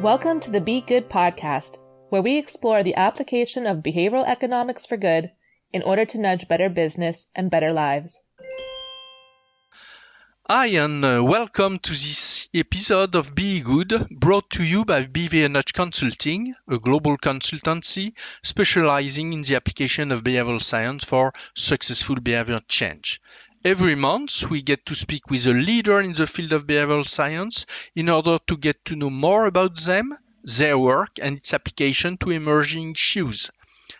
Welcome to the Be Good podcast, where we explore the application of behavioral economics for good in order to nudge better business and better lives. Hi, and uh, welcome to this episode of Be Good, brought to you by BVNH Consulting, a global consultancy specializing in the application of behavioral science for successful behavior change. Every month, we get to speak with a leader in the field of behavioral science in order to get to know more about them, their work, and its application to emerging issues.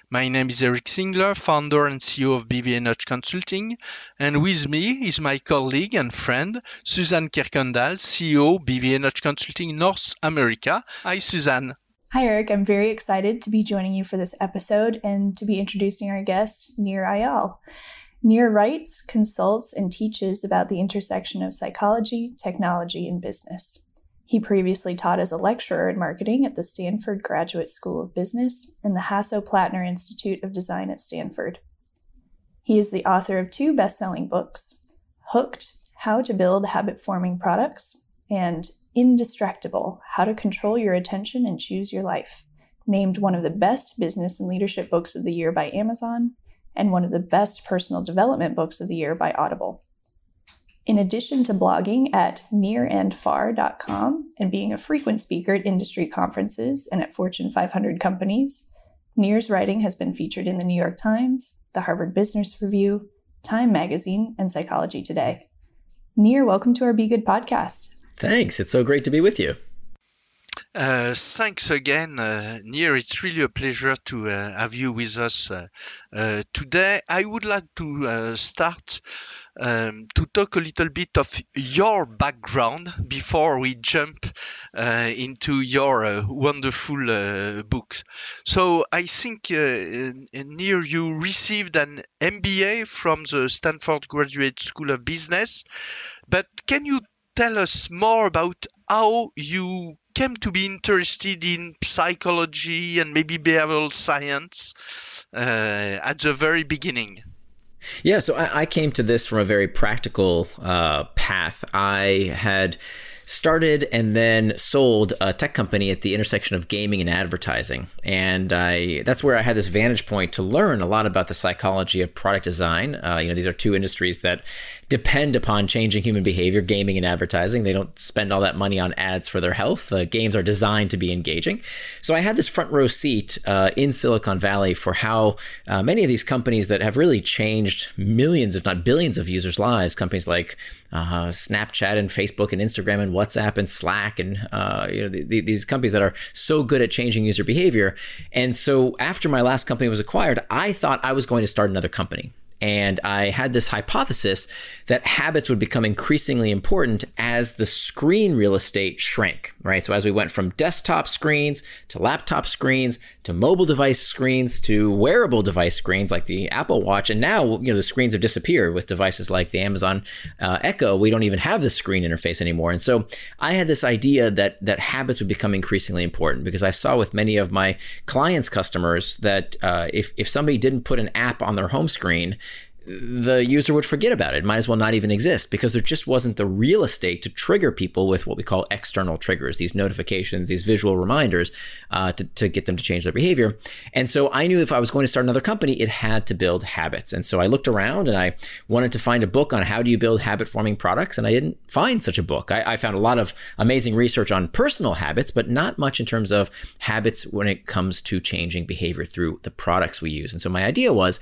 My name is Eric Singler, founder and CEO of BVNH Consulting, and with me is my colleague and friend, Suzanne Kirkendall, CEO, BVNH Consulting North America. Hi, Suzanne. Hi, Eric. I'm very excited to be joining you for this episode and to be introducing our guest, Nir Eyal. Nir writes, consults, and teaches about the intersection of psychology, technology, and business. He previously taught as a lecturer in marketing at the Stanford Graduate School of Business and the Hasso-Plattner Institute of Design at Stanford. He is the author of two best selling books Hooked How to Build Habit Forming Products and Indistractable How to Control Your Attention and Choose Your Life, named one of the best business and leadership books of the year by Amazon and one of the best personal development books of the year by Audible. In addition to blogging at nirandfar.com and being a frequent speaker at industry conferences and at Fortune 500 companies, Nir's writing has been featured in the New York Times, the Harvard Business Review, Time Magazine, and Psychology Today. Near, welcome to our Be Good podcast. Thanks. It's so great to be with you. Uh, thanks again, uh, Nir. It's really a pleasure to uh, have you with us today. I would like to start um, to talk a little bit of your background before we jump uh, into your uh, wonderful uh, books. So I think Nir you received an MBA from the Stanford Graduate School of Business, but can you tell us more about how you came to be interested in psychology and maybe behavioral science uh, at the very beginning? Yeah, so I, I, came to this from a very practical uh, path. I had started and then sold a tech company at the intersection of gaming and advertising. And I that's where I had this vantage point to learn a lot about the psychology of product design. Uh, you know, these are two industries that depend upon changing human behavior, gaming and advertising. They don't spend all that money on ads for their health. Uh, games are designed to be engaging. So I had this front row seat uh, in Silicon Valley for how uh, many of these companies that have really changed millions, if not billions, of users' lives, companies like uh, Snapchat and Facebook and Instagram and WhatsApp and Slack and uh, you know the, the, these companies that are so good at changing user behavior. And so after my last company was acquired, I thought I was going to start another company. And I had this hypothesis that habits would become increasingly important as the screen real estate shrank, right? So as we went from desktop screens to laptop screens to mobile device screens to wearable device screens like the Apple Watch, and now you know the screens have disappeared with devices like the Amazon uh, Echo. We don't even have the screen interface anymore. And so I had this idea that that habits would become increasingly important because I saw with many of my clients' customers that uh, if if somebody didn't put an app on their home screen the user would forget about it. it. Might as well not even exist because there just wasn't the real estate to trigger people with what we call external triggers, these notifications, these visual reminders uh, to, to get them to change their behavior. And so I knew if I was going to start another company, it had to build habits. And so I looked around and I wanted to find a book on how do you build habit forming products. And I didn't find such a book. I, I found a lot of amazing research on personal habits, but not much in terms of habits when it comes to changing behavior through the products we use. And so my idea was,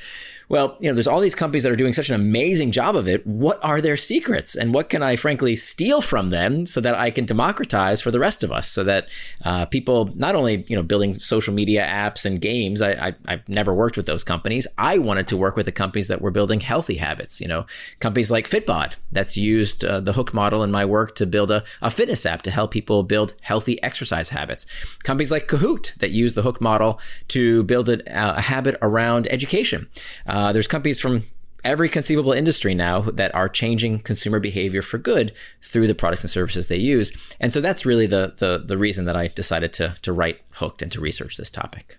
well, you know, there's all these companies that are doing such an amazing job of it. What are their secrets? And what can I frankly steal from them so that I can democratize for the rest of us so that uh, people not only, you know, building social media apps and games, I, I, have never worked with those companies. I wanted to work with the companies that were building healthy habits, you know, companies like Fitbod that's used uh, the hook model in my work to build a, a fitness app to help people build healthy exercise habits. Companies like Kahoot that use the hook model to build a, a habit around education. Uh, uh, there's companies from every conceivable industry now that are changing consumer behavior for good through the products and services they use. And so that's really the the, the reason that I decided to to write Hooked and to research this topic.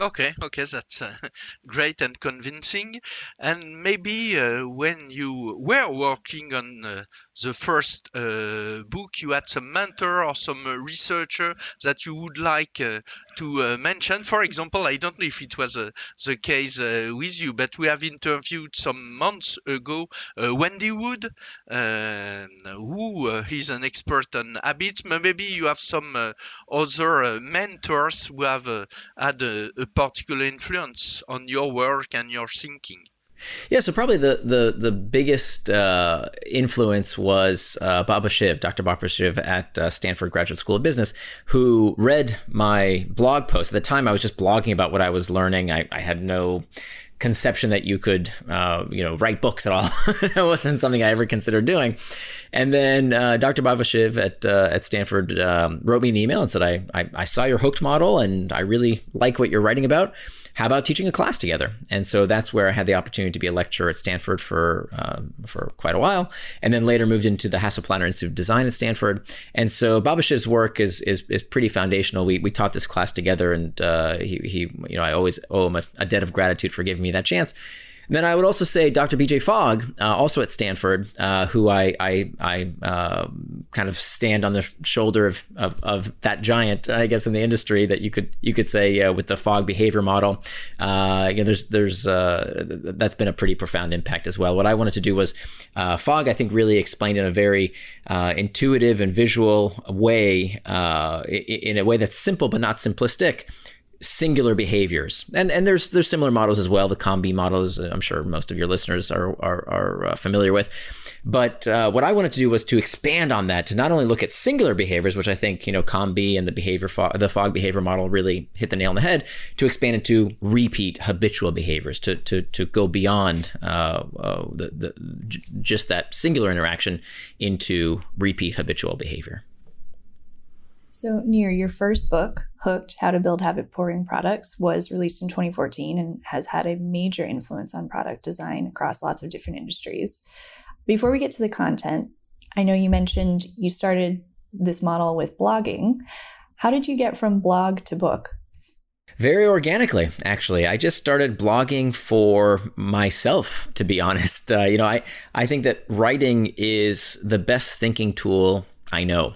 Okay, okay, that's uh, great and convincing. And maybe uh, when you were working on uh, the first uh, book, you had some mentor or some uh, researcher that you would like uh, to uh, mention. For example, I don't know if it was uh, the case uh, with you, but we have interviewed some months ago Wendy Wood, who is an expert on habits. Maybe you have some other mentors who have had a, a particular influence on your work and your thinking? Yeah, so probably the the the biggest uh, influence was uh, Baba Shiv, Dr. Baba Shiv at uh, Stanford Graduate School of Business, who read my blog post. At the time, I was just blogging about what I was learning. I, I had no conception that you could, uh, you know, write books at all. that wasn't something I ever considered doing. And then uh, Dr. Baba Shiv at uh, at Stanford um, wrote me an email and said, I, I, I saw your hooked model and I really like what you're writing about how about teaching a class together? And so that's where I had the opportunity to be a lecturer at Stanford for uh, for quite a while, and then later moved into the Hasso-Plattner Institute of Design at Stanford. And so Baba Shiv's work is, is is pretty foundational. We we taught this class together, and uh, he he you know I always owe him a, a debt of gratitude for giving me that chance. Then I would also say Dr. BJ Fogg, uh, also at Stanford, uh, who I I, I uh, kind of stand on the shoulder of, of, of, that giant, I guess, in the industry that you could you could say with the Fogg behavior model. Uh, you know, there's there's uh, that's been a pretty profound impact as well. What I wanted to do was uh, Fogg, I think, really explained in a very intuitive and visual way, in a way that's simple but not simplistic singular behaviors. And and there's there's similar models as well. The COM-B models, I'm sure most of your listeners are are, are uh, familiar with. But uh, what I wanted to do was to expand on that to not only look at singular behaviors, which I think you know COM-B and the behavior fo- the Fogg behavior model really hit the nail on the head, to expand into repeat habitual behaviors, to to to go beyond uh, uh the, the just that singular interaction into repeat habitual behavior. So, Nir, your first book, Hooked How to Build Habit Forming Products, was released in 2014 and has had a major influence on product design across lots of different industries. Before we get to the content, I know you mentioned you started this model with blogging. How did you get from blog to book? Very organically, actually. I just started blogging for myself, to be honest. Uh, you know, I, I think that writing is the best thinking tool I know.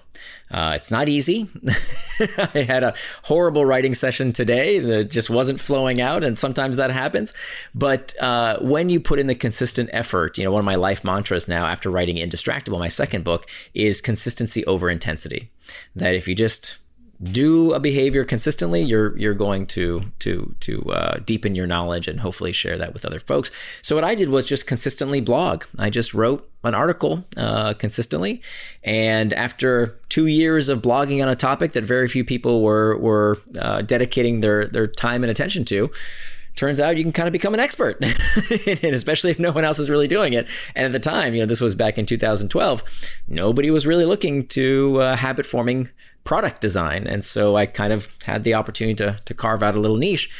Uh, it's not easy. I had a horrible writing session today that just wasn't flowing out, and sometimes that happens. But uh, when you put in the consistent effort, you know, one of my life mantras now after writing Indistractable, my second book, is consistency over intensity. That if you just do a behavior consistently, you're you're going to to to uh, deepen your knowledge and hopefully share that with other folks. So what I did was just consistently blog. I just wrote an article uh, consistently, and after two years of blogging on a topic that very few people were were uh, dedicating their their time and attention to, turns out you can kind of become an expert, and especially if no one else is really doing it. And at the time, you know, this was back in 2012, nobody was really looking to uh, habit forming product design, and so I kind of had the opportunity to to carve out a little niche.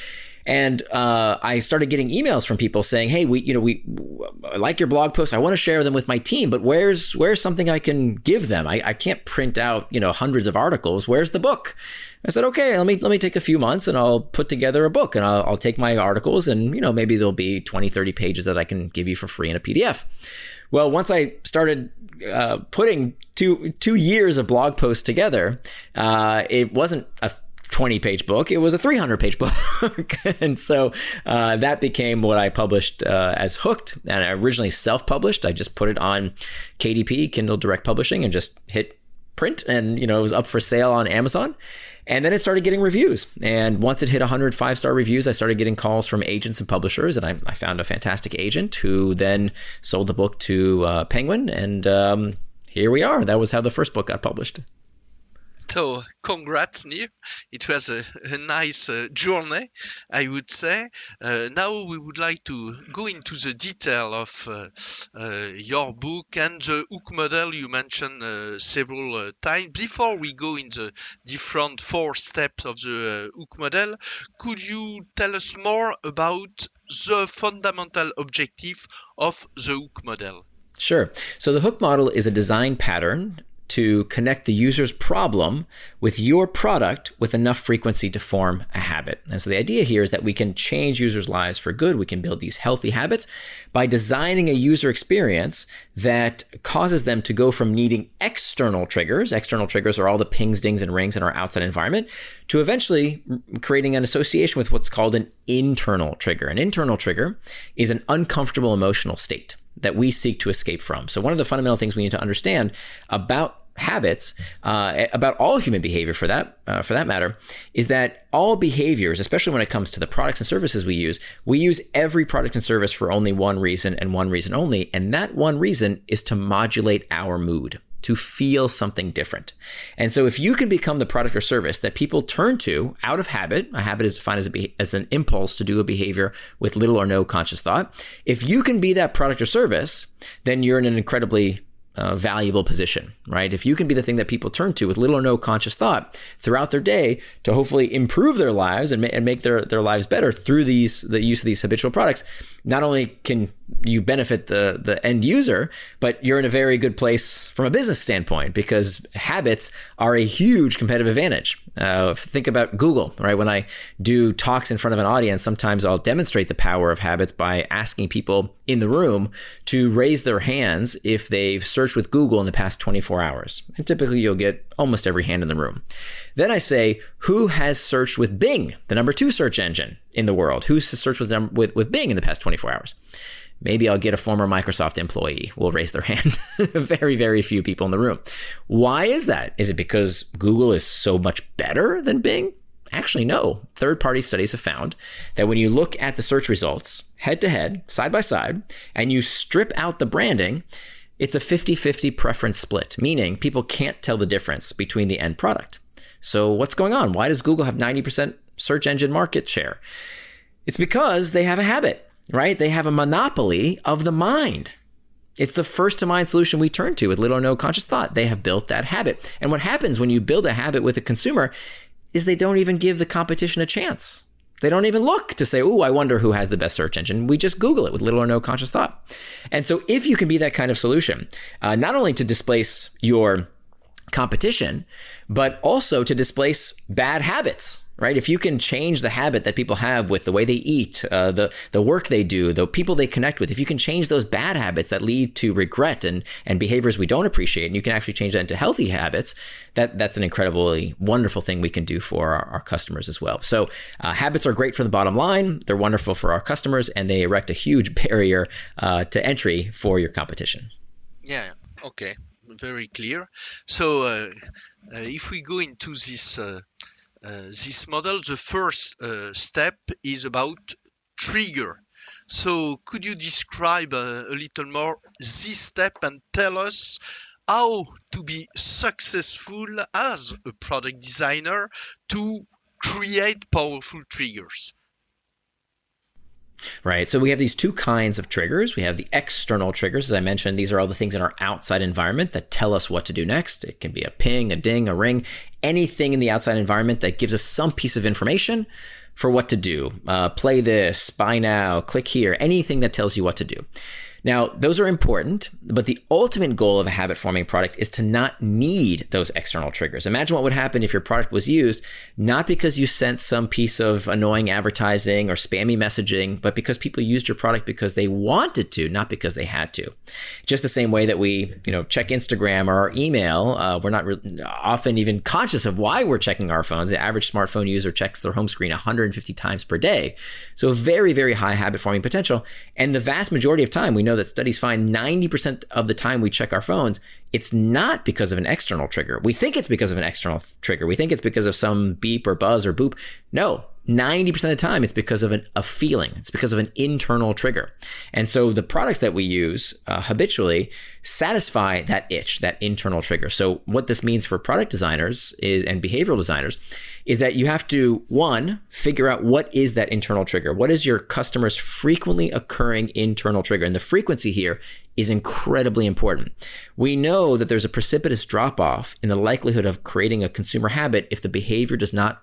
And uh, I started getting emails from people saying, "Hey, we, you know, we I like your blog posts. I want to share them with my team, but where's where's something I can give them? I, I can't print out, you know, hundreds of articles. Where's the book?" I said, "Okay, let me let me take a few months and I'll put together a book and I'll, I'll take my articles and you know maybe there'll be 20, 30 pages that I can give you for free in a PDF." Well, once I started uh, putting two two years of blog posts together, uh, it wasn't a 20 page book. It was a 300 page book. and so uh, that became what I published uh, as Hooked. And I originally self published. I just put it on KDP, Kindle Direct Publishing, and just hit print. And, you know, it was up for sale on Amazon. And then it started getting reviews. And once it hit 100 five star reviews, I started getting calls from agents and publishers. And I, I found a fantastic agent who then sold the book to uh, Penguin. And um, here we are. That was how the first book got published. So, congrats, Nir. It was a, a nice uh, journey, I would say. Uh, now we would like to go into the detail of uh, uh your book and the hook model you mentioned uh, several uh, times. Before we go in the different four steps of the hook model, could you tell us more about the fundamental objective of the hook model? Sure. So the hook model is a design pattern to connect the user's problem with your product with enough frequency to form a habit. And so the idea here is that we can change users' lives for good. We can build these healthy habits by designing a user experience that causes them to go from needing external triggers. External triggers are all the pings, dings, and rings in our outside environment to eventually creating an association with what's called an internal trigger. An internal trigger is an uncomfortable emotional state that we seek to escape from. So, one of the fundamental things we need to understand about habits, uh, about all human behavior for that uh, for that matter, is that all behaviors, especially when it comes to the products and services we use, we use every product and service for only one reason and one reason only, and that one reason is to modulate our mood to feel something different. And so if you can become the product or service that people turn to out of habit, a habit is defined as, a, as an impulse to do a behavior with little or no conscious thought. If you can be that product or service, then you're in an incredibly uh, valuable position, right? If you can be the thing that people turn to with little or no conscious thought throughout their day to hopefully improve their lives and, ma- and make their, their lives better through these the use of these habitual products, not only can you benefit the the end user, but you're in a very good place from a business standpoint because habits are a huge competitive advantage. Uh, think about Google, right? When I do talks in front of an audience, sometimes I'll demonstrate the power of habits by asking people in the room to raise their hands if they've searched with Google in the past 24 hours. And typically you'll get almost every hand in the room. Then I say, who has searched with Bing, the number two search engine in the world? Who's searched with, with, with Bing in the past 24 hours? Maybe I'll get a former Microsoft employee will raise their hand. very, very few people in the room. Why is that? Is it because Google is so much better than Bing? Actually, no. Third party studies have found that when you look at the search results head to head, side by side, and you strip out the branding, it's a 50 50 preference split, meaning people can't tell the difference between the end product. So, what's going on? Why does Google have 90% search engine market share? It's because they have a habit, right? They have a monopoly of the mind. It's the first to mind solution we turn to with little or no conscious thought. They have built that habit. And what happens when you build a habit with a consumer is they don't even give the competition a chance. They don't even look to say, oh, I wonder who has the best search engine. We just Google it with little or no conscious thought. And so, if you can be that kind of solution, uh, not only to displace your competition, but also to displace bad habits right? If you can change the habit that people have with the way they eat, uh, the the work they do, the people they connect with, if you can change those bad habits that lead to regret and and behaviors we don't appreciate, and you can actually change that into healthy habits, that that's an incredibly wonderful thing we can do for our, our customers as well. So uh, habits are great for the bottom line; they're wonderful for our customers, and they erect a huge barrier uh, to entry for your competition. Yeah. Okay. Very clear. So uh, uh, if we go into this uh, this model, the first uh, step is about trigger. So could you describe uh, a little more this step and tell us how to be successful as a product designer to create powerful triggers? Right. So we have these two kinds of triggers. We have the external triggers. As I mentioned, these are all the things in our outside environment that tell us what to do next. It can be a ping, a ding, a ring, anything in the outside environment that gives us some piece of information for what to do. Uh, play this, buy now, click here, anything that tells you what to do. Now, those are important, but the ultimate goal of a habit forming product is to not need those external triggers. Imagine what would happen if your product was used not because you sent some piece of annoying advertising or spammy messaging, but because people used your product because they wanted to, not because they had to. Just the same way that we, you know, check Instagram or our email, uh, we're not re- often even conscious of why we're checking our phones. The average smartphone user checks their home screen 150 times per day. So very, very high habit forming potential. And the vast majority of time we know know that studies find 90% of the time we check our phones, it's not because of an external trigger. We think it's because of an external th- trigger. We think it's because of some beep or buzz or boop. No, 90% of the time it's because of an, a feeling. It's because of an internal trigger. And so the products that we use uh, habitually satisfy that itch that internal trigger. So what this means for product designers is and behavioral designers is that you have to one figure out what is that internal trigger. What is your customer's frequently occurring internal trigger? And the frequency here is incredibly important. We know that there's a precipitous drop off in the likelihood of creating a consumer habit if the behavior does not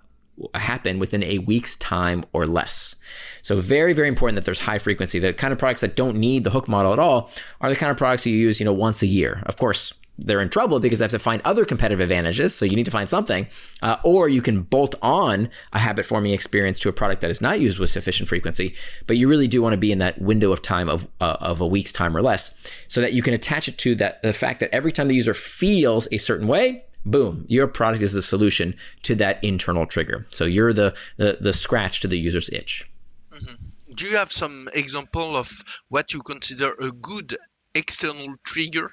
happen within a week's time or less. So very, very important that there's high frequency. The kind of products that don't need the hook model at all are the kind of products you use, you know, once a year. Of course, they're in trouble because they have to find other competitive advantages. So you need to find something, uh, or you can bolt on a habit forming experience to a product that is not used with sufficient frequency. But you really do want to be in that window of time of uh, of a week's time or less, so that you can attach it to that the fact that every time the user feels a certain way, boom, your product is the solution to that internal trigger. So you're the the, the scratch to the user's itch. Mm-hmm. Do you have some example of what you consider a good external trigger?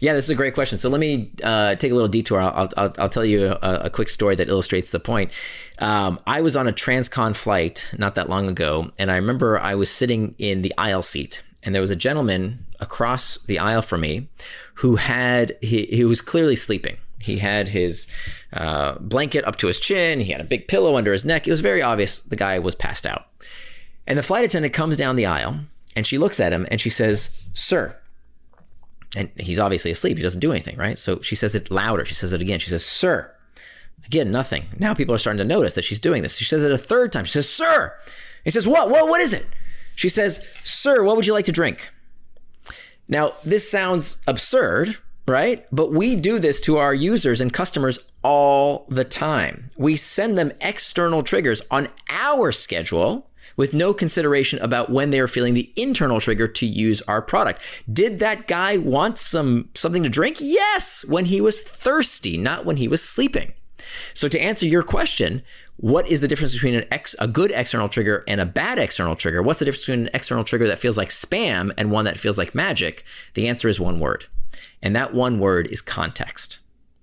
Yeah, this is a great question. So let me uh, take a little detour. I'll, I'll, I'll tell you a, a, quick story that illustrates the point. Um, I was on a transcon flight not that long ago, and I remember I was sitting in the aisle seat, and there was a gentleman across the aisle from me who had he, he was clearly sleeping. He had his uh, blanket up to his chin. He had a big pillow under his neck. It was very obvious the guy was passed out. And the flight attendant comes down the aisle, and she looks at him and she says, "Sir." and he's obviously asleep. He doesn't do anything, right? So she says it louder. She says it again. She says, Sir. Again, nothing. Now people are starting to notice that she's doing this. She says it a third time. She says, Sir. He says, What? What? What is it? She says, Sir, what would you like to drink? Now, this sounds absurd, right? But we do this to our users and customers all the time. We send them external triggers on our schedule with no consideration about when they are feeling the internal trigger to use our product. Did that guy want some something to drink? Yes, when he was thirsty, not when he was sleeping. So to answer your question, what is the difference between an ex, a good external trigger and a bad external trigger? What's the difference between an external trigger that feels like spam and one that feels like magic? The answer is one word. And that one word is context.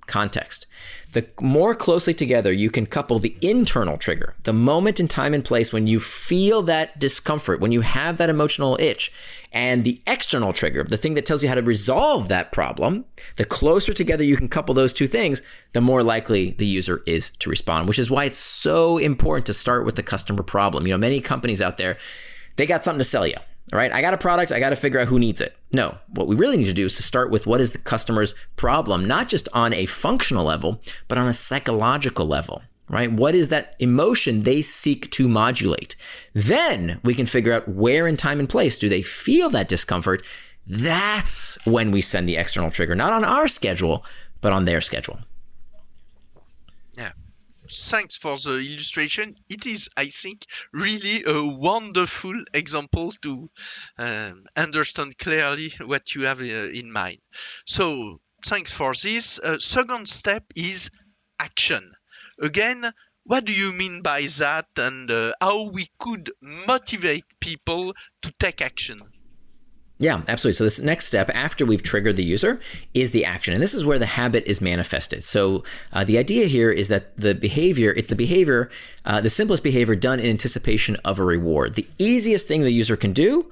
Context the more closely together you can couple the internal trigger, the moment in time and place when you feel that discomfort, when you have that emotional itch, and the external trigger, the thing that tells you how to resolve that problem, the closer together you can couple those two things, the more likely the user is to respond, which is why it's so important to start with the customer problem. You know, many companies out there, they got something to sell you all right, I got a product, I got to figure out who needs it. No, what we really need to do is to start with what is the customer's problem, not just on a functional level, but on a psychological level, right? What is that emotion they seek to modulate? Then we can figure out where in time and place do they feel that discomfort. That's when we send the external trigger, not on our schedule, but on their schedule Yeah. thanks for the illustration. It is, I think, really a wonderful example to um, understand clearly what you have uh, in mind. So, thanks for this. Uh, second step is action. Again, what do you mean by that and uh, how we could motivate people to take action? Yeah, absolutely. So this next step after we've triggered the user is the action, and this is where the habit is manifested. So uh, the idea here is that the behavior, it's the behavior, uh, the simplest behavior done in anticipation of a reward. The easiest thing the user can do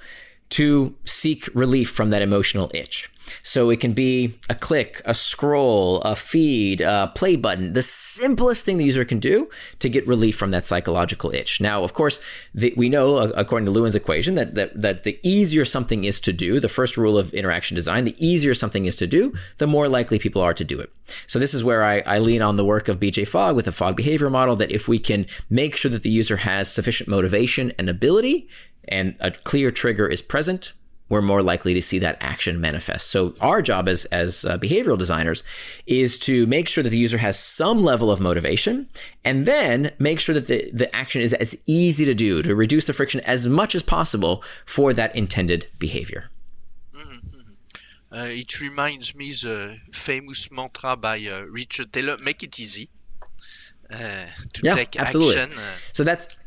to seek relief from that emotional itch. So it can be a click, a scroll, a feed, a play button, the simplest thing the user can do to get relief from that psychological itch. Now, of course, the, we know, uh, according to Lewin's equation, that, that, that the easier something is to do, the first rule of interaction design, the easier something is to do, the more likely people are to do it. So this is where I, I lean on the work of BJ Fogg with the Fogg behavior model that if we can make sure that the user has sufficient motivation and ability and a clear trigger is present, we're more likely to see that action manifest. So our job as as uh, behavioral designers is to make sure that the user has some level of motivation, and then make sure that the the action is as easy to do to reduce the friction as much as possible for that intended behavior. Mm-hmm. Uh, it reminds me the famous mantra by uh, Richard Thaler, "Make it easy." Uh, to yeah, take absolutely. action. Uh, so that's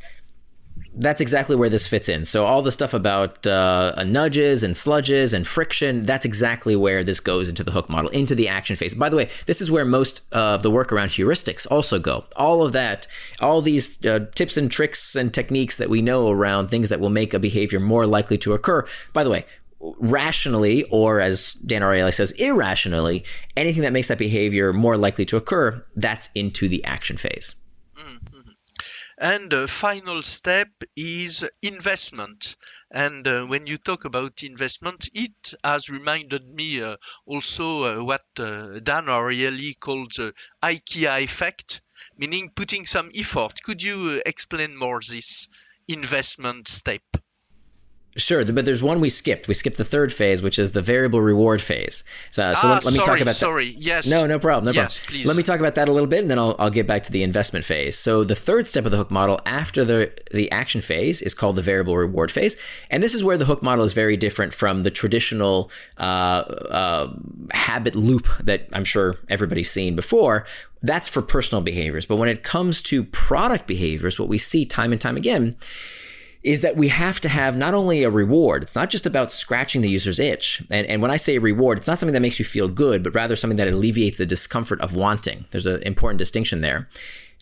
that's exactly where this fits in. So all the stuff about uh, nudges and sludges and friction, that's exactly where this goes into the hook model, into the action phase. By the way, this is where most of the work around heuristics also go. All of that, all these uh, tips and tricks and techniques that we know around things that will make a behavior more likely to occur. By the way, rationally, or as Dan Ariely says, irrationally, anything that makes that behavior more likely to occur, that's into the action phase. And the final step is investment. And uh, when you talk about investment, it has reminded me uh, also uh, what uh, Dan Ariely called the IKEA effect, meaning putting some effort. Could you uh, explain more this investment step? Sure, but there's one we skipped. We skipped the third phase, which is the variable reward phase. So, uh, so ah, let, let, me sorry, talk about sorry. that. Yes. No, no problem. No yes, problem. Please. Let me talk about that a little bit, and then I'll, I'll get back to the investment phase. So the third step of the hook model after the the action phase is called the variable reward phase, and this is where the hook model is very different from the traditional uh, uh, habit loop that I'm sure everybody's seen before. That's for personal behaviors, but when it comes to product behaviors, what we see time and time again is that we have to have not only a reward, it's not just about scratching the user's itch. And, and when I say reward, it's not something that makes you feel good, but rather something that alleviates the discomfort of wanting. There's an important distinction there.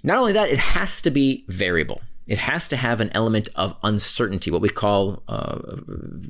Not only that, it has to be variable it has to have an element of uncertainty, what we call uh,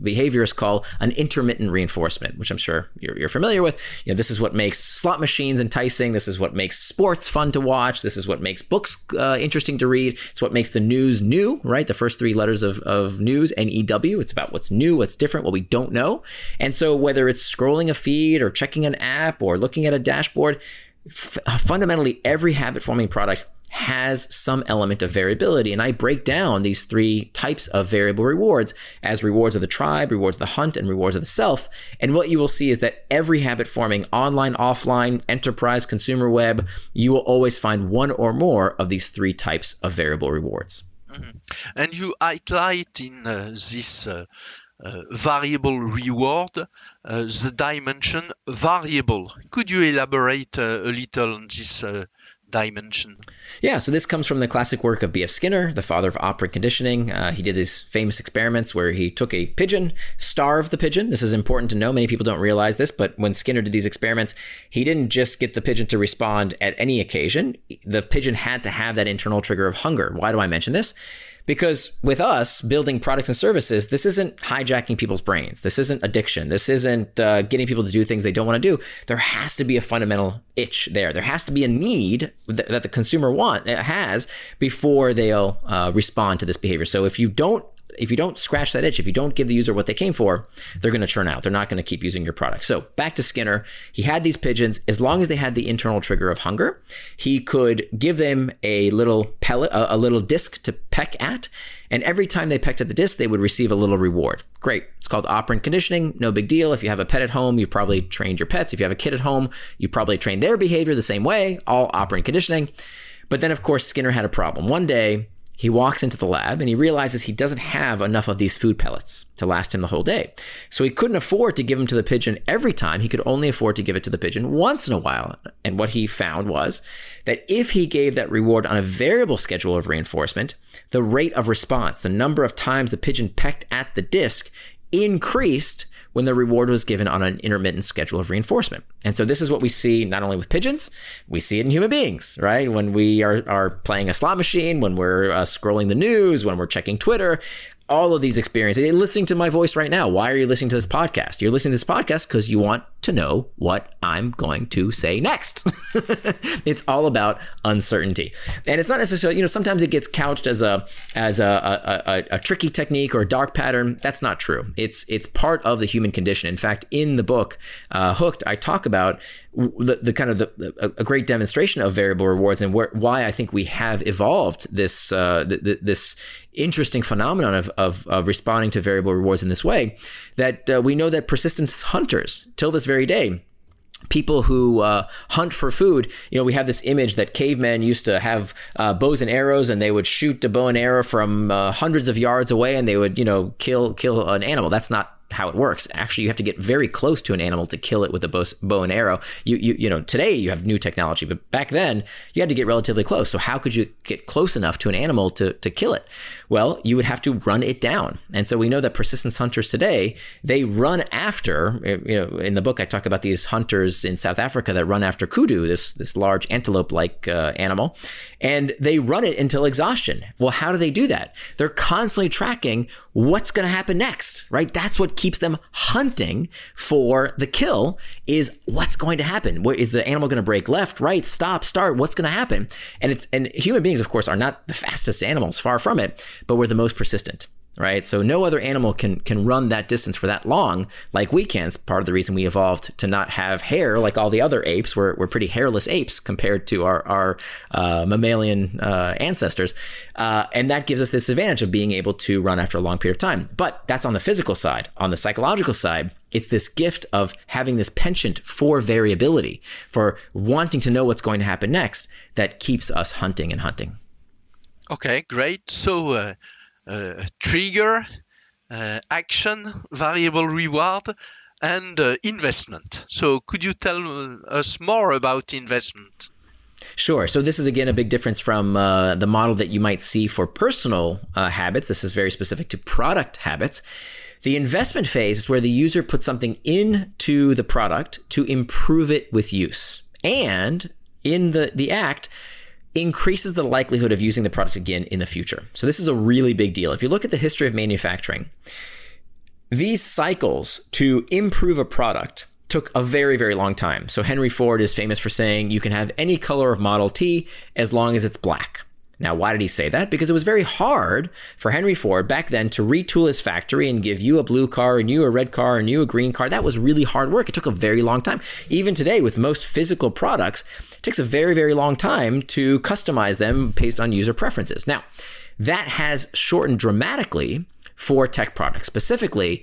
behaviorists call an intermittent reinforcement, which I'm sure you're, you're, familiar with. You know, this is what makes slot machines enticing. This is what makes sports fun to watch. This is what makes books uh, interesting to read. It's what makes the news new, right? The first three letters of, of news, N-E-W. It's about what's new, what's different, what we don't know. And so whether it's scrolling a feed or checking an app or looking at a dashboard, f- fundamentally every habit forming product has some element of variability. And I break down these three types of variable rewards as rewards of the tribe, rewards of the hunt, and rewards of the self. And what you will see is that every habit forming, online, offline, enterprise, consumer web, you will always find one or more of these three types of variable rewards. Mm-hmm. And you highlight in uh, this uh, uh, variable reward, uh, the dimension variable. Could you elaborate uh, a little on this uh, dimension. Yeah, so this comes from the classic work of B.F. Skinner, the father of operant conditioning. Uh, he did these famous experiments where he took a pigeon, starved the pigeon. This is important to know. Many people don't realize this, but when Skinner did these experiments, he didn't just get the pigeon to respond at any occasion. The pigeon had to have that internal trigger of hunger. Why do I mention this? Because with us building products and services, this isn't hijacking people's brains. This isn't addiction. This isn't uh, getting people to do things they don't want to do. There has to be a fundamental itch there. There has to be a need that, that the consumer want uh, has before they'll uh, respond to this behavior. So if you don't if you don't scratch that itch, if you don't give the user what they came for, they're going to churn out. They're not going to keep using your product. So back to Skinner, he had these pigeons. As long as they had the internal trigger of hunger, he could give them a little pellet, a, a little disc to peck at. And every time they pecked at the disc, they would receive a little reward. Great. It's called operant conditioning. No big deal. If you have a pet at home, you've probably trained your pets. If you have a kid at home, you probably trained their behavior the same way, all operant conditioning. But then, of course, Skinner had a problem. One day, he walks into the lab and he realizes he doesn't have enough of these food pellets to last him the whole day. So he couldn't afford to give them to the pigeon every time. He could only afford to give it to the pigeon once in a while. And what he found was that if he gave that reward on a variable schedule of reinforcement, the rate of response, the number of times the pigeon pecked at the disc, increased when the reward was given on an intermittent schedule of reinforcement. And so this is what we see not only with pigeons, we see it in human beings, right? When we are, are playing a slot machine, when we're uh, scrolling the news, when we're checking Twitter, all of these experiences. You're listening to my voice right now. Why are you listening to this podcast? You're listening to this podcast because you want to know what I'm going to say next. it's all about uncertainty, and it's not necessarily. You know, sometimes it gets couched as a as a, a, a, a tricky technique or a dark pattern. That's not true. It's it's part of the human condition. In fact, in the book uh, Hooked, I talk about the, the kind of the, a great demonstration of variable rewards and where, why I think we have evolved this uh, this interesting phenomenon of, of, of, responding to variable rewards in this way. That uh, we know that persistence hunters till this very day people who uh, hunt for food, you know, we have this image that cavemen used to have uh, bows and arrows, and they would shoot a bow and arrow from uh, hundreds of yards away, and they would, you know, kill kill an animal. That's not how it works. Actually, you have to get very close to an animal to kill it with a bow, bow and arrow. You, you, you know, today you have new technology, but back then you had to get relatively close. So how could you get close enough to an animal to, to kill it? Well, you would have to run it down. And so we know that persistence hunters today, they run after, you know, in the book, I talk about these hunters in South Africa that run after kudu, this, this large antelope like uh, animal, and they run it until exhaustion. Well, how do they do that? They're constantly tracking what's going to happen next, right? That's what keeps them hunting for the kill is what's going to happen. Is the animal going to break left, right, stop, start? What's going to happen? And it's and human beings, of course, are not the fastest animals, far from it, but we're the most persistent. Right? So no other animal can can run that distance for that long like we can. It's part of the reason we evolved to not have hair like all the other apes. We're, we're pretty hairless apes compared to our, our uh, mammalian uh, ancestors. Uh, and that gives us this advantage of being able to run after a long period of time. But that's on the physical side. On the psychological side, it's this gift of having this penchant for variability, for wanting to know what's going to happen next that keeps us hunting and hunting. Okay, great. So, uh, trigger, uh, action, variable reward, and uh, investment. So, could you tell us more about investment? Sure. So this is again a big difference from uh, the model that you might see for personal uh, habits. This is very specific to product habits. The investment phase is where the user puts something into the product to improve it with use. And in the, the act, increases the likelihood of using the product again in the future. So this is a really big deal. If you look at the history of manufacturing, these cycles to improve a product took a very, very long time. So Henry Ford is famous for saying you can have any color of Model T as long as it's black. Now, why did he say that? Because it was very hard for Henry Ford back then to retool his factory and give you a blue car and you a red car and you a green car. That was really hard work. It took a very long time. Even today, with most physical products, it takes a very, very long time to customize them based on user preferences. Now, that has shortened dramatically for tech products. Specifically,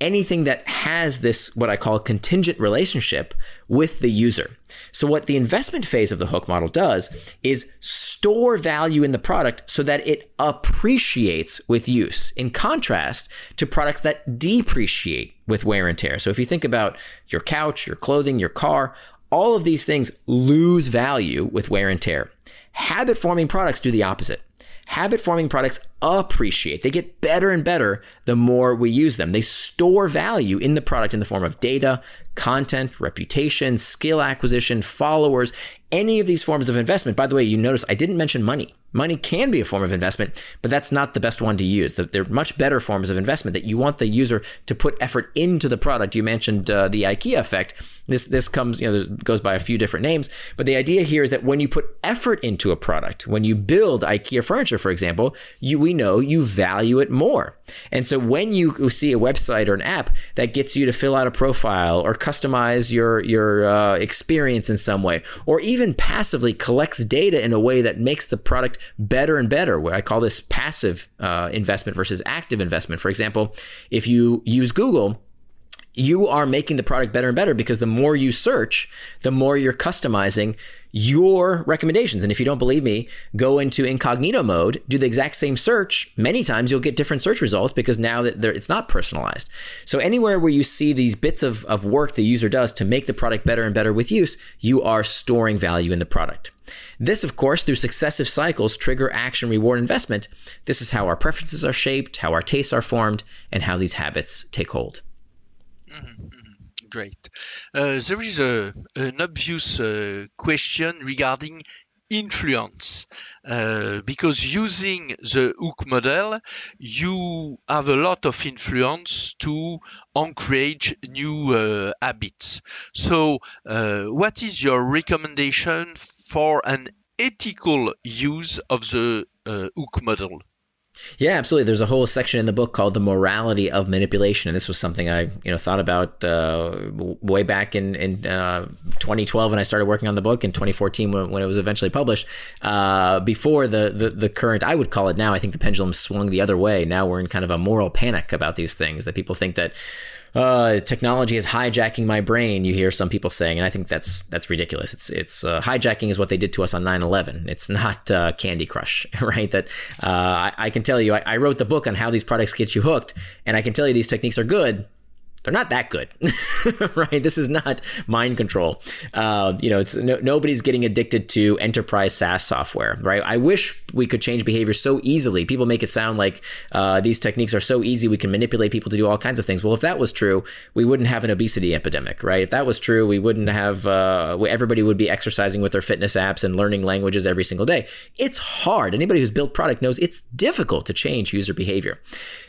anything that has this, what I call contingent relationship with the user. So, what the investment phase of the hook model does is store value in the product so that it appreciates with use, in contrast to products that depreciate with wear and tear. So, if you think about your couch, your clothing, your car, all of these things lose value with wear and tear. Habit forming products do the opposite habit forming products appreciate. They get better and better the more we use them. They store value in the product in the form of data, content, reputation, skill acquisition, followers, any of these forms of investment. By the way, you notice I didn't mention money. Money can be a form of investment, but that's not the best one to use. There are much better forms of investment that you want the user to put effort into the product. You mentioned uh, the IKEA effect. This this comes, you know, goes by a few different names, but the idea here is that when you put effort into a product, when you build IKEA furniture, for example, you we know you value it more. And so when you see a website or an app that gets you to fill out a profile or customize your your uh, experience in some way, or even passively collects data in a way that makes the product better and better. Where I call this passive uh, investment versus active investment. For example, if you use Google you are making the product better and better because the more you search, the more you're customizing your recommendations. And if you don't believe me, go into incognito mode, do the exact same search. Many times you'll get different search results because now that it's not personalized. So anywhere where you see these bits of, of work the user does to make the product better and better with use, you are storing value in the product. This, of course, through successive cycles, trigger action, reward, investment. This is how our preferences are shaped, how our tastes are formed, and how these habits take hold. Great. Uh, there is a, an obvious uh, question regarding influence. Uh, because using the hook model you have a lot of influence to encourage new uh, habits. So uh, what is your recommendation for an ethical use of the uh, hook model yeah, absolutely. There's a whole section in the book called "The Morality of Manipulation," and this was something I, you know, thought about uh, way back in in uh, 2012 when I started working on the book, in 2014 when, when it was eventually published. Uh, before the, the the current, I would call it now. I think the pendulum swung the other way. Now we're in kind of a moral panic about these things that people think that uh, technology is hijacking my brain. You hear some people saying, and I think that's that's ridiculous. It's it's uh, hijacking is what they did to us on 9/11. It's not uh, Candy Crush, right? That uh, I, I, can tell you, I, I wrote the book on how these products get you hooked, and I can tell you these techniques are good they're not that good, right? This is not mind control. Uh, you know, it's no, nobody's getting addicted to enterprise SaaS software, right? I wish we could change behavior so easily. People make it sound like uh, these techniques are so easy we can manipulate people to do all kinds of things. Well, if that was true, we wouldn't have an obesity epidemic, right? If that was true, we wouldn't have uh, everybody would be exercising with their fitness apps and learning languages every single day. It's hard. Anybody who's built product knows it's difficult to change user behavior.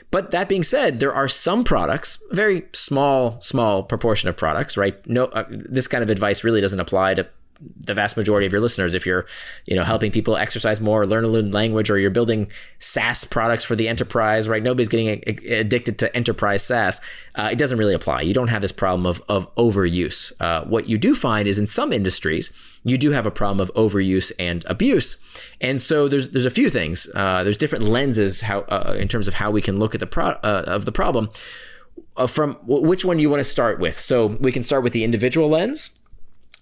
But that being said, there are some products, very small, small proportion of products, right? No, uh, this kind of advice really doesn't apply to the vast majority of your listeners, if you're, you know, helping people exercise more, learn a new language, or you're building SaaS products for the enterprise, right? Nobody's getting addicted to enterprise SaaS. Uh, it doesn't really apply. You don't have this problem of, of overuse. Uh, what you do find is in some industries, you do have a problem of overuse and abuse. And so there's there's a few things. Uh, there's different lenses how uh, in terms of how we can look at the pro- uh, of the problem. Uh, from which one do you want to start with? So we can start with the individual lens.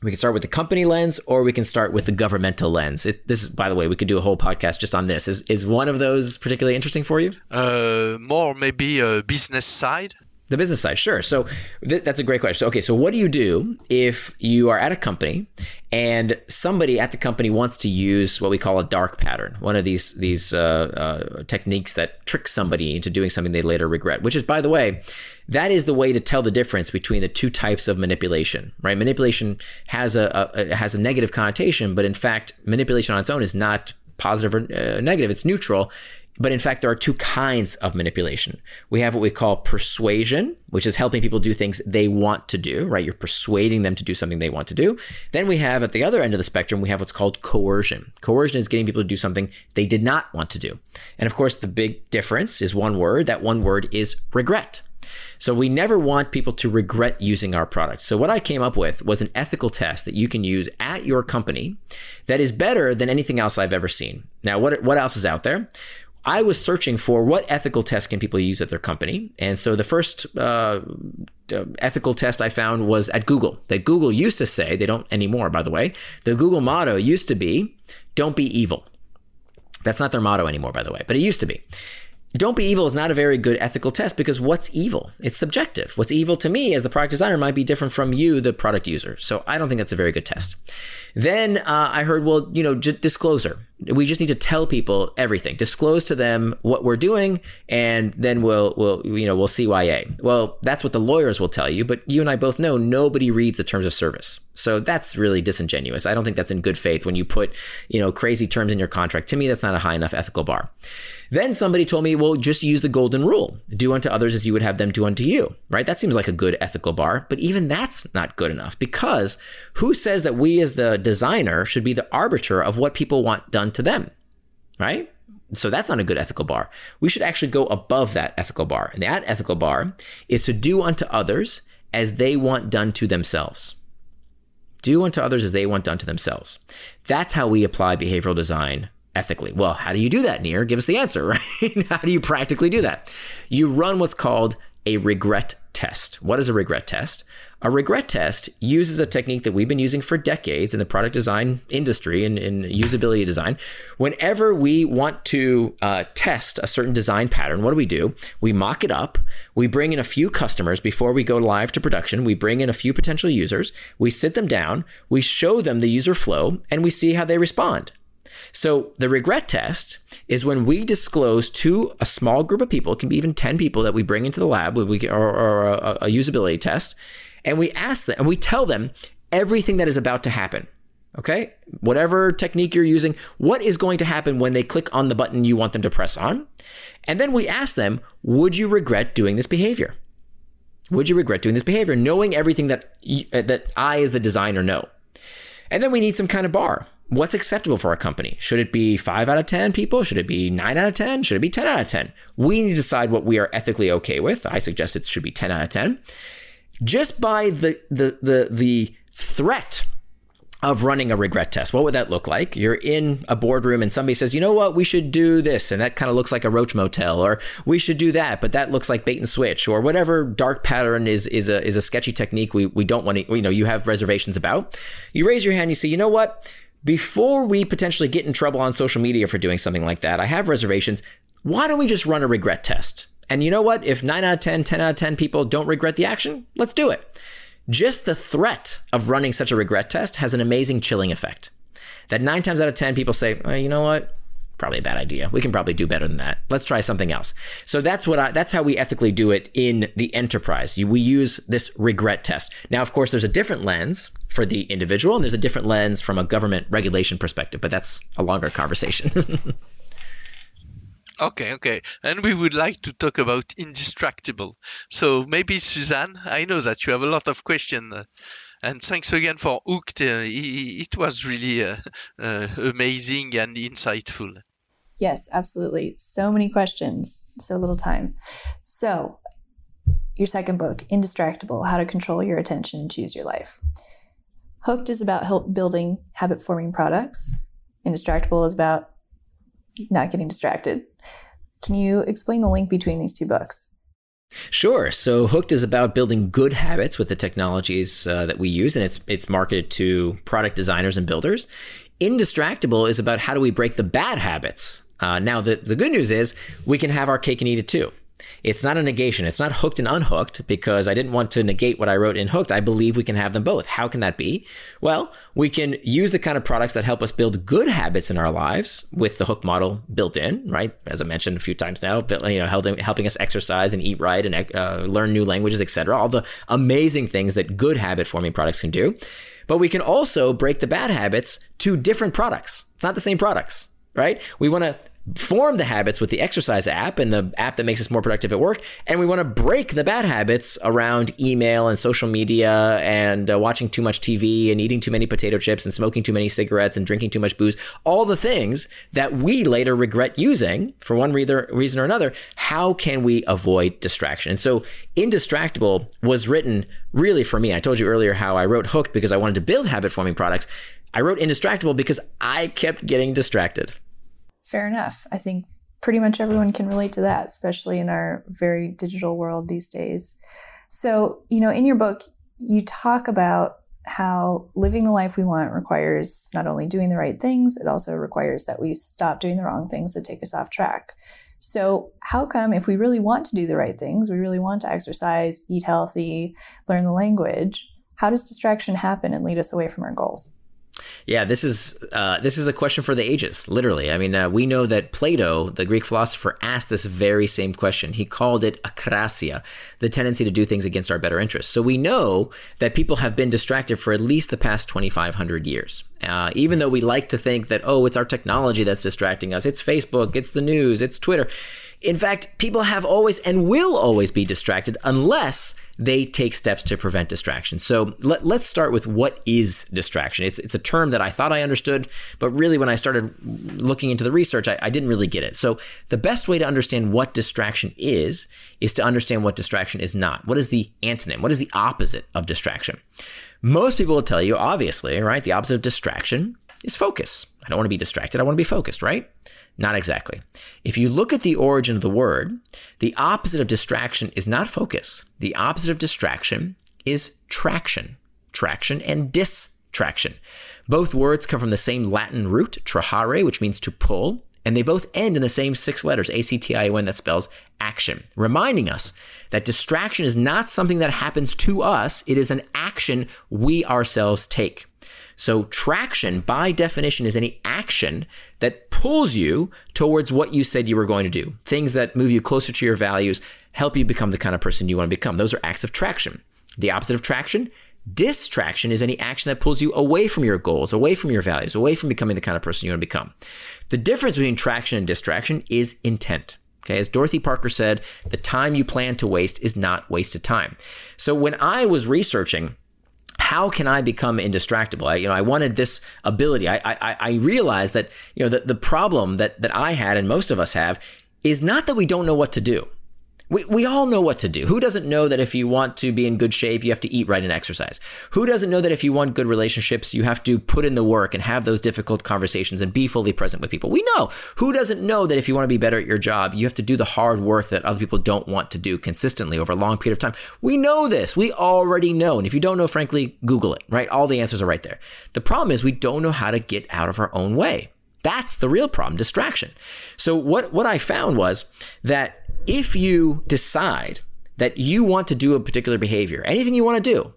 We can start with the company lens, or we can start with the governmental lens. It, this is, by the way, we could do a whole podcast just on this. Is is one of those particularly interesting for you? Uh, more maybe a business side. The business side, sure. So th- that's a great question. So, okay, so what do you do if you are at a company and somebody at the company wants to use what we call a dark pattern, one of these these uh, uh, techniques that trick somebody into doing something they later regret? Which is, by the way, that is the way to tell the difference between the two types of manipulation. Right? Manipulation has a, a has a negative connotation, but in fact, manipulation on its own is not positive or uh, negative. It's neutral. But in fact, there are two kinds of manipulation. We have what we call persuasion, which is helping people do things they want to do, right? You're persuading them to do something they want to do. Then we have at the other end of the spectrum, we have what's called coercion. Coercion is getting people to do something they did not want to do. And of course, the big difference is one word. That one word is regret. So we never want people to regret using our product. So what I came up with was an ethical test that you can use at your company that is better than anything else I've ever seen. Now, what, what else is out there? I was searching for what ethical test can people use at their company. And so the first uh, ethical test I found was at Google. That Google used to say, they don't anymore, by the way. The Google motto used to be, don't be evil. That's not their motto anymore, by the way, but it used to be. Don't be evil is not a very good ethical test because what's evil? It's subjective. What's evil to me as the product designer might be different from you, the product user. So I don't think that's a very good test. Then uh, I heard, well, you know, j- disclosure. We just need to tell people everything. Disclose to them what we're doing, and then we'll, we'll, you know, we'll CYA. Well, that's what the lawyers will tell you, but you and I both know nobody reads the terms of service. So that's really disingenuous. I don't think that's in good faith when you put, you know, crazy terms in your contract. To me, that's not a high enough ethical bar. Then somebody told me, well, just use the golden rule. Do unto others as you would have them do unto you, right? That seems like a good ethical bar, but even that's not good enough because who says that we as the designer should be the arbiter of what people want done to them, right? So that's not a good ethical bar. We should actually go above that ethical bar. And that ethical bar is to do unto others as they want done to themselves. Do unto others as they want done to themselves. That's how we apply behavioral design ethically. Well, how do you do that, Nir? Give us the answer, right? how do you practically do that? You run what's called a regret test. What is a regret test? A regret test uses a technique that we've been using for decades in the product design industry and in, usability design. Whenever we want to uh, test a certain design pattern, what do we do? We mock it up. We bring in a few customers before we go live to production. We bring in a few potential users. We sit them down. We show them the user flow and we see how they respond. So the regret test is when we disclose to a small group of people, it can be even 10 people that we bring into the lab or, a usability test, and we ask them and we tell them everything that is about to happen. Okay? Whatever technique you're using, what is going to happen when they click on the button you want them to press on? And then we ask them, would you regret doing this behavior? Would you regret doing this behavior, knowing everything that uh, that I as the designer know? And then we need some kind of bar what's acceptable for a company? Should it be five out of 10 people? Should it be nine out of 10? Should it be 10 out of 10? We need to decide what we are ethically okay with. I suggest it should be 10 out of 10. Just by the, the, the, the threat of running a regret test. What would that look like? You're in a boardroom and somebody says, you know what, we should do this. And that kind of looks like a roach motel, or we should do that, but that looks like bait and switch, or whatever dark pattern is, is a, is a sketchy technique we, we don't want to, you know, you have reservations about. You raise your hand, you say, you know what? before we potentially get in trouble on social media for doing something like that, I have reservations. Why don't we just run a regret test? And you know what? If 9 out of 10, 10 out of 10 people don't regret the action, let's do it. Just the threat of running such a regret test has an amazing chilling effect. That nine times out of 10 people say, oh, you know what? Probably a bad idea. We can probably do better than that. Let's try something else. So that's what I, that's how we ethically do it in the enterprise. We use this regret test. Now, of course, there's a different lens for the individual, and there's a different lens from a government regulation perspective, but that's a longer conversation. Okay, okay. And we would like to talk about indistractable. So maybe Suzanne, I know that you have a lot of questions uh, and thanks again for Hooked. Uh, it, was really uh, uh, amazing and insightful. Yes, absolutely. So many questions, so little time. So, your second book, Indistractable How to Control Your Attention and Choose Your Life. Hooked is about help building habit forming products. Indistractable is about not getting distracted. Can you explain the link between these two books? Sure. So Hooked is about building good habits with the technologies uh, that we use, and it's it's marketed to product designers and builders. Indistractable is about how do we break the bad habits. Uh, now, the, the good news is we can have our cake and eat it too. It's not a negation. It's not hooked and unhooked because I didn't want to negate what I wrote in Hooked. I believe we can have them both. How can that be? Well, we can use the kind of products that help us build good habits in our lives with the Hook model built in, right? As I mentioned a few times now, you know, helping, helping us exercise and eat right and uh, learn new languages, etc. All the amazing things that good habit forming products can do. But we can also break the bad habits to different products. It's not the same products right? We want to form the habits with the exercise app and the app that makes us more productive at work. And we want to break the bad habits around email and social media and uh, watching too much TV and eating too many potato chips and smoking too many cigarettes and drinking too much booze. All the things that we later regret using for one reason or another. How can we avoid distraction? And so Indistractable was written really for me. I told you earlier how I wrote Hooked because I wanted to build habit forming products. I wrote Indistractable because I kept getting distracted. Fair enough. I think pretty much everyone can relate to that, especially in our very digital world these days. So, you know, in your book, you talk about how living the life we want requires not only doing the right things, it also requires that we stop doing the wrong things that take us off track. So, how come if we really want to do the right things, we really want to exercise, eat healthy, learn the language, how does distraction happen and lead us away from our goals? Yeah, this is uh, this is a question for the ages. Literally, I mean, uh, we know that Plato, the Greek philosopher, asked this very same question. He called it akrasia, the tendency to do things against our better interests. So we know that people have been distracted for at least the past twenty five hundred years. Uh, even though we like to think that oh, it's our technology that's distracting us, it's Facebook, it's the news, it's Twitter. In fact, people have always and will always be distracted unless they take steps to prevent distraction. So let, us start with what is distraction. It's, it's a term that I thought I understood, but really when I started looking into the research, I, I didn't really get it. So the best way to understand what distraction is, is to understand what distraction is not. What is the antonym? What is the opposite of distraction? Most people will tell you, obviously, right? The opposite of distraction is focus. I don't want to be distracted. I want to be focused, right? Not exactly. If you look at the origin of the word, the opposite of distraction is not focus. The opposite of distraction is traction. Traction and distraction. Both words come from the same Latin root, trahare, which means to pull, and they both end in the same six letters, A C T I O N, that spells action, reminding us that distraction is not something that happens to us, it is an action we ourselves take. So, traction, by definition, is any action that pulls you towards what you said you were going to do. Things that move you closer to your values, help you become the kind of person you want to become. Those are acts of traction. The opposite of traction, distraction, is any action that pulls you away from your goals, away from your values, away from becoming the kind of person you want to become. The difference between traction and distraction is intent. Okay, as Dorothy Parker said, the time you plan to waste is not wasted time. So when I was researching how can I become indistractable? I, you know, I wanted this ability. I, I, I realized that, you know, the, the problem that, that I had and most of us have is not that we don't know what to do. We, we all know what to do. Who doesn't know that if you want to be in good shape, you have to eat right and exercise? Who doesn't know that if you want good relationships, you have to put in the work and have those difficult conversations and be fully present with people? We know. Who doesn't know that if you want to be better at your job, you have to do the hard work that other people don't want to do consistently over a long period of time? We know this. We already know. And if you don't know, frankly, Google it, right? All the answers are right there. The problem is we don't know how to get out of our own way. That's the real problem, distraction. So what, what I found was that if you decide that you want to do a particular behavior, anything you want to do,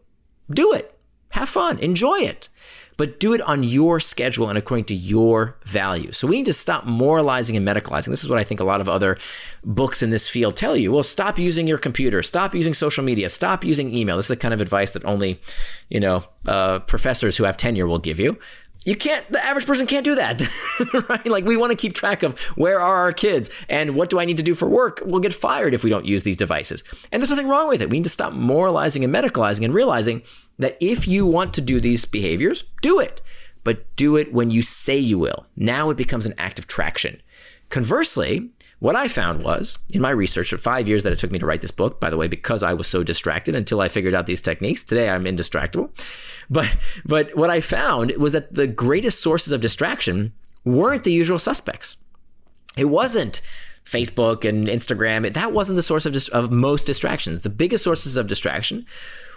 do it. Have fun, enjoy it, but do it on your schedule and according to your values. So we need to stop moralizing and medicalizing. This is what I think a lot of other books in this field tell you. Well, stop using your computer, stop using social media, stop using email. This is the kind of advice that only, you know, uh, professors who have tenure will give you you can't the average person can't do that right like we want to keep track of where are our kids and what do i need to do for work we'll get fired if we don't use these devices and there's nothing wrong with it we need to stop moralizing and medicalizing and realizing that if you want to do these behaviors, do it, but do it when you say you will. Now it becomes an act of traction. Conversely, what I found was in my research for five years that it took me to write this book, by the way, because I was so distracted until I figured out these techniques. Today I'm indistractable. But but what I found was that the greatest sources of distraction weren't the usual suspects. It wasn't Facebook and Instagram. That wasn't the source of, dis- of most distractions. The biggest sources of distraction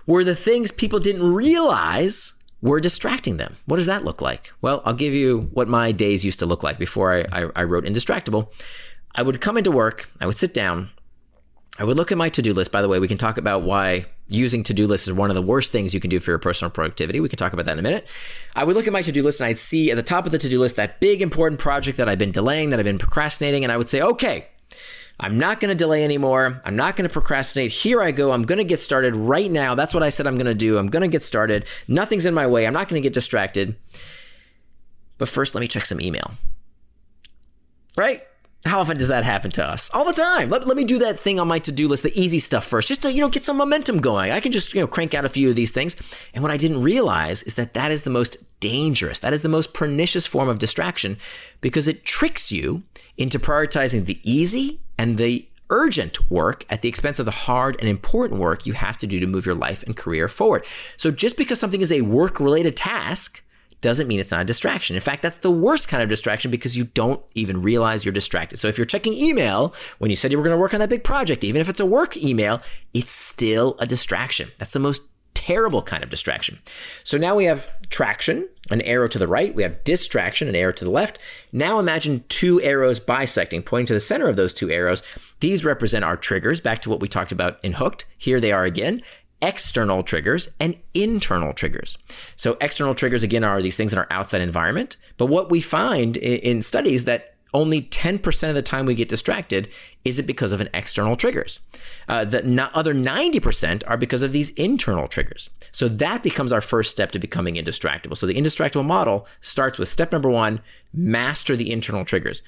were the things people didn't realize were distracting them. What does that look like? Well, I'll give you what my days used to look like before I, I, I wrote Indistractable. I would come into work, I would sit down, I would look at my to do list. By the way, we can talk about why using to do lists is one of the worst things you can do for your personal productivity. We can talk about that in a minute. I would look at my to do list and I'd see at the top of the to do list that big important project that I've been delaying, that I've been procrastinating, and I would say, okay, I'm not going to delay anymore. I'm not going to procrastinate. Here I go. I'm going to get started right now. That's what I said I'm going to do. I'm going to get started. Nothing's in my way. I'm not going to get distracted. But first, let me check some email. Right? How often does that happen to us? All the time. Let, let me do that thing on my to-do list, the easy stuff first, just to, you know, get some momentum going. I can just, you know, crank out a few of these things. And what I didn't realize is that that is the most dangerous. That is the most pernicious form of distraction because it tricks you into prioritizing the easy and the urgent work at the expense of the hard and important work you have to do to move your life and career forward. So just because something is a work related task doesn't mean it's not a distraction. In fact, that's the worst kind of distraction because you don't even realize you're distracted. So if you're checking email when you said you were going to work on that big project, even if it's a work email, it's still a distraction. That's the most terrible kind of distraction. So now we have traction, an arrow to the right. We have distraction, an arrow to the left. Now imagine two arrows bisecting, pointing to the center of those two arrows. These represent our triggers, back to what we talked about in Hooked. Here they are again external triggers and internal triggers. So external triggers again are these things in our outside environment. But what we find in studies that only 10% of the time we get distracted is it because of an external triggers. Uh, the other 90% are because of these internal triggers. So that becomes our first step to becoming indistractable. So the indistractable model starts with step number one, master the internal triggers.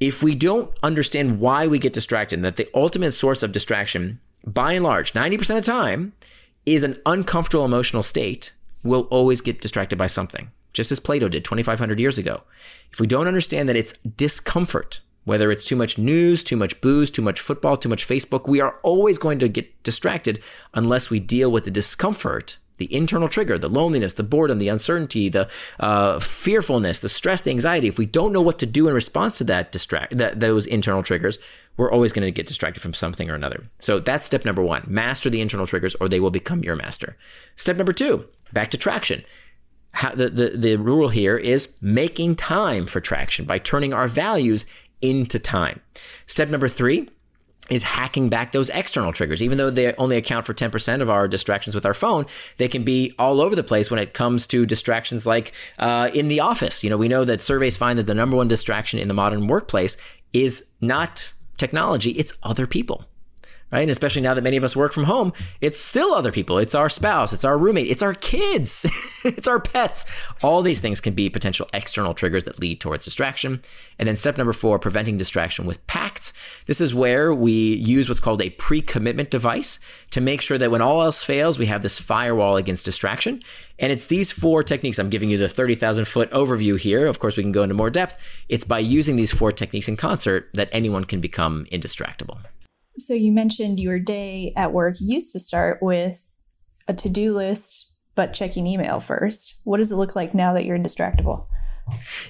If we don't understand why we get distracted, that the ultimate source of distraction by and large, 90% of the time, is an uncomfortable emotional state, we'll always get distracted by something, just as Plato did 2,500 years ago. If we don't understand that it's discomfort, whether it's too much news, too much booze, too much football, too much Facebook, we are always going to get distracted unless we deal with the discomfort the internal trigger, the loneliness, the boredom, the uncertainty, the uh, fearfulness, the stress, the anxiety. If we don't know what to do in response to that distract that those internal triggers, we're always going to get distracted from something or another. So that's step number one: master the internal triggers, or they will become your master. Step number two: back to traction. How, the, the the rule here is making time for traction by turning our values into time. Step number three is hacking back those external triggers. Even though they only account for 10% of our distractions with our phone, they can be all over the place when it comes to distractions like uh, in the office. You know, we know that surveys find that the number one distraction in the modern workplace is not technology, it's other people right? And especially now that many of us work from home, it's still other people. It's our spouse, it's our roommate, it's our kids, it's our pets. All these things can be potential external triggers that lead towards distraction. And then step number four, preventing distraction with pacts. This is where we use what's called a pre commitment device to make sure that when all else fails, we have this firewall against distraction. And it's these four techniques. I'm giving you the 30,000 foot overview here. Of course, we can go into more depth. It's by using these four techniques in concert that anyone can become indistractable. So you mentioned your day at work used to start with a to-do list, but checking email first. What does it look like now that you're indistractable?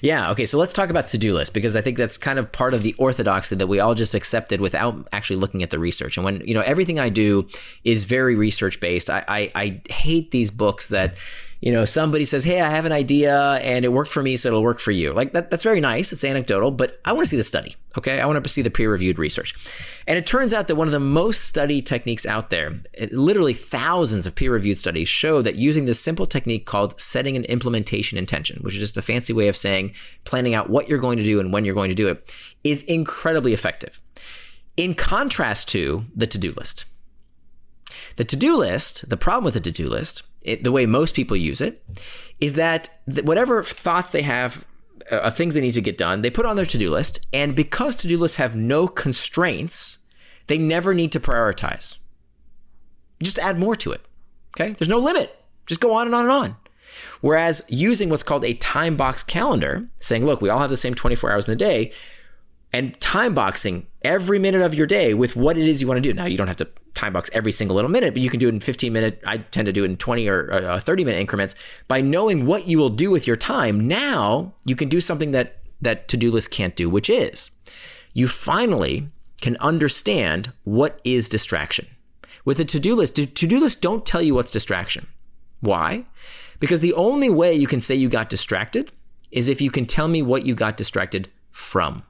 Yeah. Okay. So let's talk about to do list because I think that's kind of part of the orthodoxy that we all just accepted without actually looking at the research. And when, you know, everything I do is very research based, I, I, I hate these books that, you know, somebody says, Hey, I have an idea and it worked for me, so it'll work for you. Like that, that's very nice. It's anecdotal, but I want to see the study. Okay. I want to see the peer reviewed research. And it turns out that one of the most studied techniques out there, it, literally thousands of peer reviewed studies show that using this simple technique called setting an implementation intention, which is just a fancy way of saying planning out what you're going to do and when you're going to do it, is incredibly effective. In contrast to the to do list. The to do list, the problem with the to do list it, the way most people use it is that whatever thoughts they have uh, of things they need to get done, they put on their to do list. And because to do lists have no constraints, they never need to prioritize. Just add more to it. Okay? There's no limit. Just go on and on and on. Whereas using what's called a time box calendar, saying, look, we all have the same 24 hours in the day, and time boxing every minute of your day with what it is you want to do. Now, you don't have to time box every single little minute, but you can do it in 15 minute. I tend to do it in 20 or uh, 30 minute increments. By knowing what you will do with your time, now you can do something that that to do list can't do, which is you finally can understand what is distraction. With a to do list, to do lists don't tell you what's distraction. Why? Because the only way you can say you got distracted is if you can tell me what you got distracted from.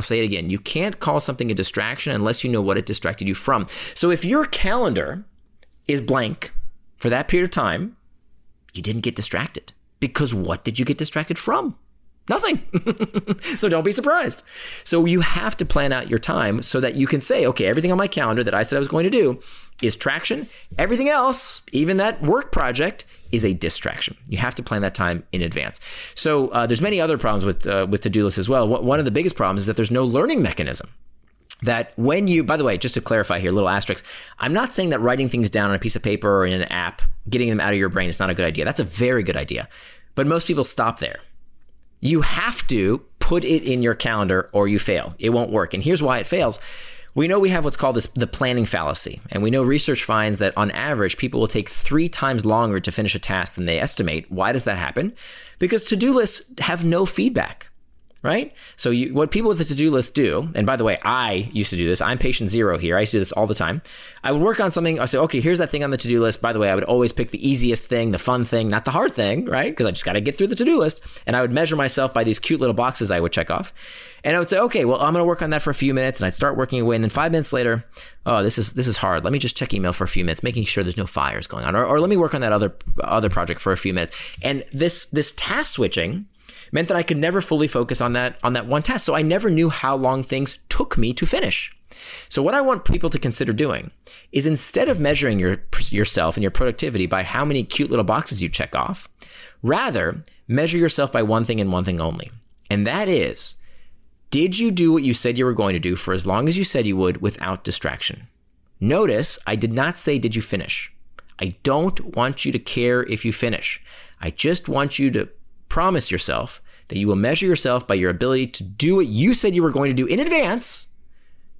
I'll say it again. You can't call something a distraction unless you know what it distracted you from. So if your calendar is blank for that period of time, you didn't get distracted. Because what did you get distracted from? Nothing. so don't be surprised. So you have to plan out your time so that you can say, okay, everything on my calendar that I said I was going to do is traction. Everything else, even that work project, is a distraction. You have to plan that time in advance. So uh, there's many other problems with uh, with to do lists as well. One of the biggest problems is that there's no learning mechanism. That when you, by the way, just to clarify here, little asterisk, I'm not saying that writing things down on a piece of paper or in an app, getting them out of your brain is not a good idea. That's a very good idea. But most people stop there. You have to put it in your calendar or you fail. It won't work. And here's why it fails we know we have what's called this, the planning fallacy. And we know research finds that on average, people will take three times longer to finish a task than they estimate. Why does that happen? Because to do lists have no feedback right? So you, what people with a to-do list do, and by the way, I used to do this. I'm patient zero here. I used to do this all the time. I would work on something. I say, okay, here's that thing on the to-do list. By the way, I would always pick the easiest thing, the fun thing, not the hard thing, right? Because I just got to get through the to-do list. And I would measure myself by these cute little boxes I would check off. And I would say, okay, well, I'm going to work on that for a few minutes, and I'd start working away. And then five minutes later, oh, this is this is hard. Let me just check email for a few minutes, making sure there's no fires going on, or, or let me work on that other other project for a few minutes. And this this task switching meant that I could never fully focus on that on that one task. So I never knew how long things took me to finish. So what I want people to consider doing is instead of measuring your yourself and your productivity by how many cute little boxes you check off, rather measure yourself by one thing and one thing only. And that is did you do what you said you were going to do for as long as you said you would without distraction? Notice I did not say did you finish. I don't want you to care if you finish. I just want you to promise yourself that you will measure yourself by your ability to do what you said you were going to do in advance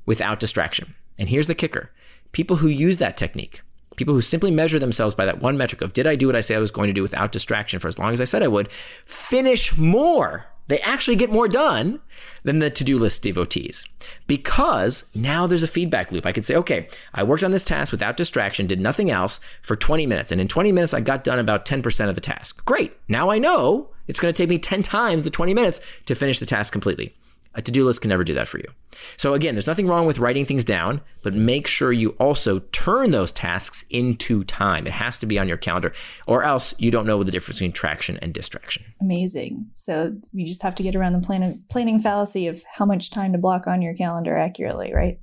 without distraction. And here's the kicker people who use that technique, people who simply measure themselves by that one metric of did I do what I said I was going to do without distraction for as long as I said I would, finish more they actually get more done than the to do list devotees because now there's a feedback loop. I can say, okay, I worked on this task without distraction, did nothing else for 20 minutes. And in 20 minutes, I got done about 10% of the task. Great. Now I know it's going to take me 10 times the 20 minutes to finish the task completely. A to do list can never do that for you. So, again, there's nothing wrong with writing things down, but make sure you also turn those tasks into time. It has to be on your calendar, or else you don't know the difference between traction and distraction. Amazing. So, you just have to get around the plan- planning fallacy of how much time to block on your calendar accurately, right?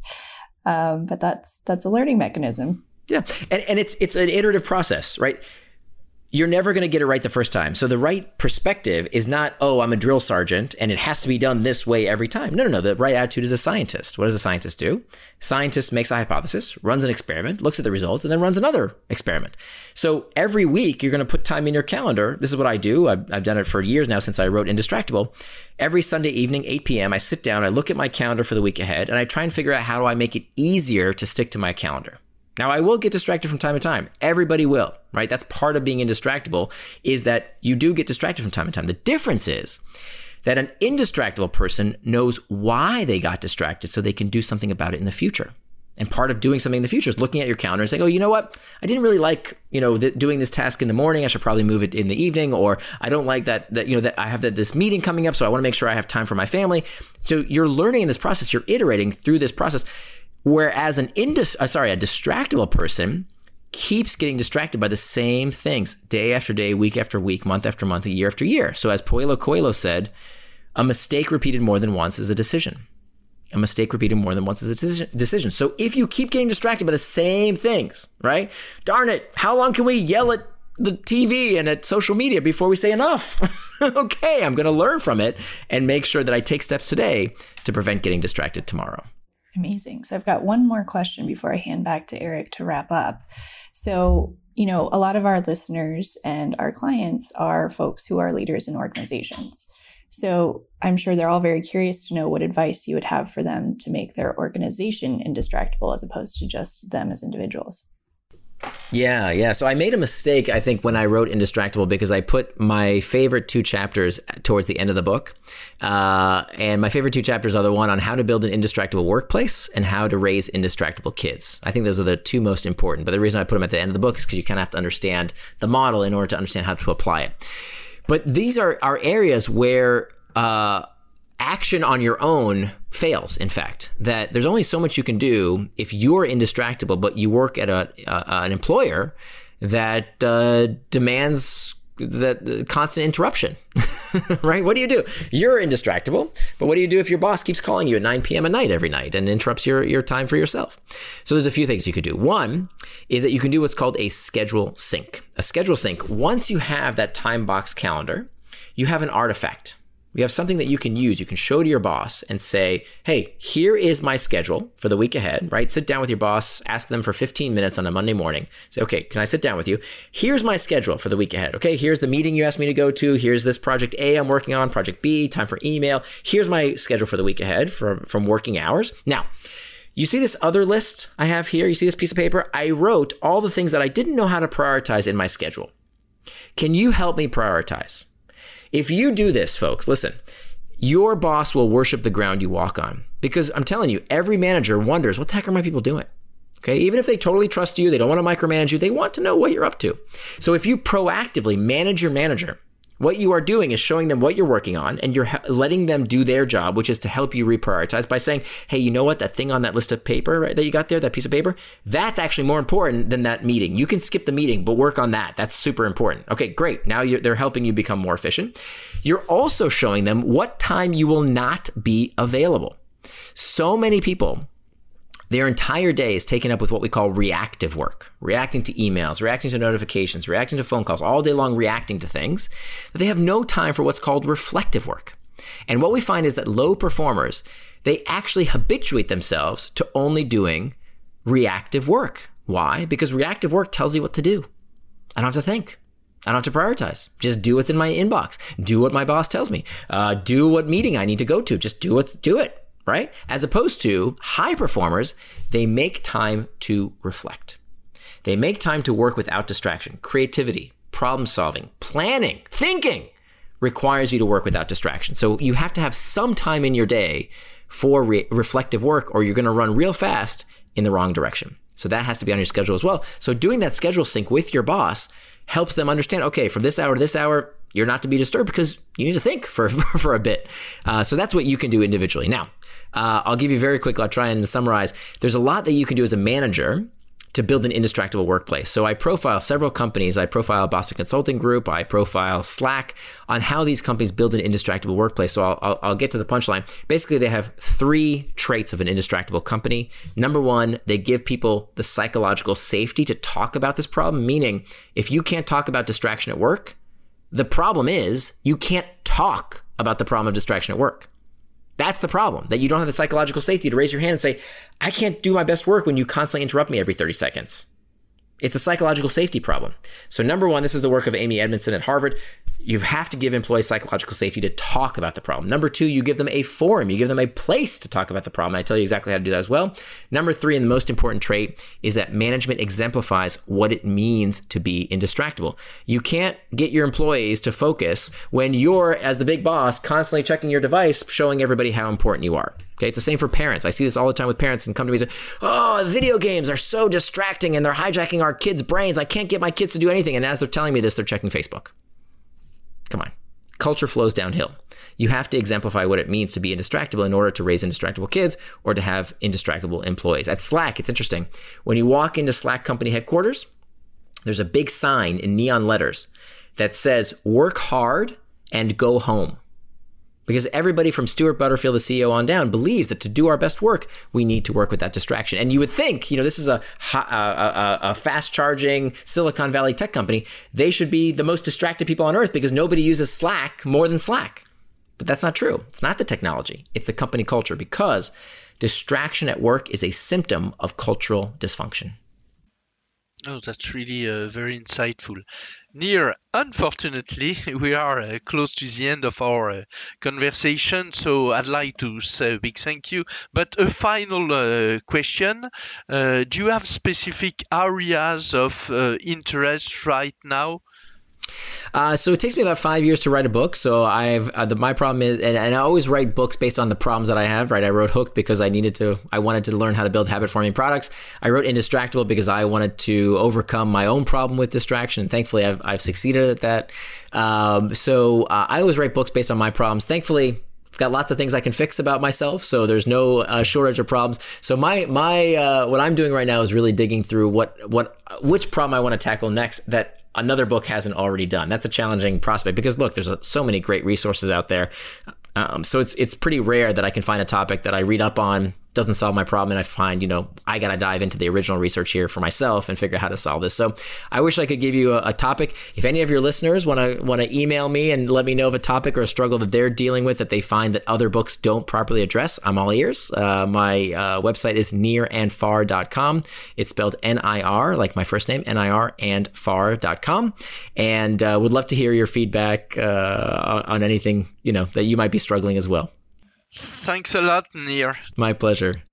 Um, but that's that's a learning mechanism. Yeah, and, and it's it's an iterative process, right? You're never going to get it right the first time. So the right perspective is not, oh, I'm a drill sergeant and it has to be done this way every time. No, no, no. The right attitude is a scientist. What does a scientist do? Scientist makes a hypothesis, runs an experiment, looks at the results, and then runs another experiment. So every week you're going to put time in your calendar. This is what I do. I've, I've done it for years now since I wrote Indistractable. Every Sunday evening, 8 p.m., I sit down, I look at my calendar for the week ahead, and I try and figure out how do I make it easier to stick to my calendar. Now, I will get distracted from time to time. Everybody will, right? That's part of being indistractable is that you do get distracted from time to time. The difference is that an indistractable person knows why they got distracted so they can do something about it in the future. And part of doing something in the future is looking at your calendar and saying, "Oh, you know what? I didn't really like, you know, th- doing this task in the morning. I should probably move it in the evening, or I don't like that that you know that I have that this meeting coming up, so I want to make sure I have time for my family." So you're learning in this process. You're iterating through this process. Whereas an indus, uh, sorry, a distractible person keeps getting distracted by the same things day after day, week after week, month after month, year after year. So as Paulo Coelho said, a mistake repeated more than once is a decision. A mistake repeated more than once is a decision. So if you keep getting distracted by the same things, right? Darn it, how long can we yell at the TV and at social media before we say enough? okay, I'm going to learn from it and make sure that I take steps today to prevent getting distracted tomorrow. Amazing. So I've got one more question before I hand back to Eric to wrap up. So you know, a lot of our listeners and our clients are folks who are leaders in organizations. So I'm sure they're all very curious to know what advice you would have for them to make their organization indistractable as opposed to just them as individuals. Yeah, yeah. So I made a mistake, I think, when I wrote Indistractable because I put my favorite two chapters towards the end of the book. Uh, and my favorite two chapters are the one on how to build an indistractable workplace and how to raise indistractable kids. I think those are the two most important. But the reason I put them at the end of the book is because you kind of have to understand the model in order to understand how to apply it. But these are, are areas where uh, action on your own fails in fact. That there's only so much you can do if you're indistractable but you work at a, an employer that uh, demands that constant interruption right? What do you do? You're indistractable but what do you do if your boss keeps calling you at 9 p.m at night every night and interrupts your, your time for yourself? So there's a few things you could do. One is that you can do what's called a schedule sync. A schedule sync once you have that time box calendar you have an artifact you have something that you can use. You can show to your boss and say, hey, here is my schedule for the week ahead, right? Sit down with your boss, ask them for 15 minutes on a Monday morning. Say, okay, can I sit down with you? Here's my schedule for the week ahead. Okay, here's the meeting you asked me to go to. Here's this project A I'm working on, project B, time for email. Here's my schedule for the week ahead from, from working hours. Now, you see this other list I have here? You see this piece of paper? I wrote all the things that I didn't know how to prioritize in my schedule. Can you help me prioritize? If you do this, folks, listen, your boss will worship the ground you walk on. Because I'm telling you, every manager wonders what the heck are my people doing? Okay, even if they totally trust you, they don't want to micromanage you, they want to know what you're up to. So if you proactively manage your manager, what you are doing is showing them what you're working on and you're letting them do their job, which is to help you reprioritize by saying, hey, you know what? That thing on that list of paper right, that you got there, that piece of paper, that's actually more important than that meeting. You can skip the meeting, but work on that. That's super important. Okay, great. Now they're helping you become more efficient. You're also showing them what time you will not be available. So many people their entire day is taken up with what we call reactive work, reacting to emails, reacting to notifications, reacting to phone calls, all day long reacting to things, that they have no time for what's called reflective work. And what we find is that low performers, they actually habituate themselves to only doing reactive work. Why? Because reactive work tells you what to do. I don't have to think. I don't have to prioritize. Just do what's in my inbox. Do what my boss tells me. Uh, do what meeting I need to go to. Just do what's do it right? As opposed to high performers, they make time to reflect. They make time to work without distraction. Creativity, problem solving, planning, thinking requires you to work without distraction. So you have to have some time in your day for re- reflective work or you're going to run real fast in the wrong direction. So that has to be on your schedule as well. So doing that schedule sync with your boss helps them understand, okay, from this hour to this hour, you're not to be disturbed because you need to think for, for a bit. Uh, so that's what you can do individually. Now, uh, I'll give you very quickly, I'll try and summarize. There's a lot that you can do as a manager to build an indistractable workplace. So I profile several companies. I profile Boston Consulting Group. I profile Slack on how these companies build an indistractable workplace. So I'll, I'll, I'll, get to the punchline. Basically, they have three traits of an indistractable company. Number one, they give people the psychological safety to talk about this problem, meaning if you can't talk about distraction at work, the problem is you can't talk about the problem of distraction at work. That's the problem, that you don't have the psychological safety to raise your hand and say, I can't do my best work when you constantly interrupt me every 30 seconds. It's a psychological safety problem. So, number one, this is the work of Amy Edmondson at Harvard. You have to give employees psychological safety to talk about the problem. Number two, you give them a forum, you give them a place to talk about the problem. I tell you exactly how to do that as well. Number three, and the most important trait, is that management exemplifies what it means to be indistractable. You can't get your employees to focus when you're, as the big boss, constantly checking your device, showing everybody how important you are. Okay, it's the same for parents. I see this all the time with parents and come to me and say, "Oh, video games are so distracting and they're hijacking our kids' brains. I can't get my kids to do anything." And as they're telling me this, they're checking Facebook. Come on. Culture flows downhill. You have to exemplify what it means to be indistractable in order to raise indistractable kids or to have indistractable employees. At Slack, it's interesting. When you walk into Slack company headquarters, there's a big sign in neon letters that says, "Work hard and go home." Because everybody from Stuart Butterfield, the CEO, on down believes that to do our best work, we need to work with that distraction. And you would think, you know, this is a, a, a, a fast charging Silicon Valley tech company. They should be the most distracted people on earth because nobody uses Slack more than Slack. But that's not true. It's not the technology, it's the company culture because distraction at work is a symptom of cultural dysfunction. Oh, that's really uh, very insightful. Nir, unfortunately, we are uh, close to the end of our uh, conversation, so I'd like to say a big thank you. But a final uh, question uh, Do you have specific areas of uh, interest right now? Uh, so it takes me about five years to write a book. So I've uh, the, my problem is, and, and, I always write books based on the problems that I have. Right, I wrote Hooked because I needed to, I wanted to learn how to build habit forming products. I wrote Indistractable because I wanted to overcome my own problem with distraction. And thankfully, I've, I've succeeded at that. Um, so uh, I always write books based on my problems. Thankfully, I've got lots of things I can fix about myself, so there's no uh, shortage of problems. So my my uh, what I'm doing right now is really digging through what what which problem I want to tackle next that another book hasn't already done. That's a challenging prospect because look, there's so many great resources out there. Um, so it's it's pretty rare that I can find a topic that I read up on doesn't solve my problem and I find, you know, I got to dive into the original research here for myself and figure out how to solve this. So I wish I could give you a, a topic. If any of your listeners want to want to email me and let me know of a topic or a struggle that they're dealing with that they find that other books don't properly address, I'm all ears. Uh, my uh, website is nirandfar.com. It's spelled N-I-R, like my first name, N-I-R and far.com. And uh, would love to hear your feedback uh, on anything, you know, that you might be struggling as well. Thanks a lot, Nir. My pleasure.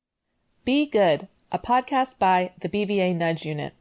Be Good, a podcast by the BVA Nudge Unit.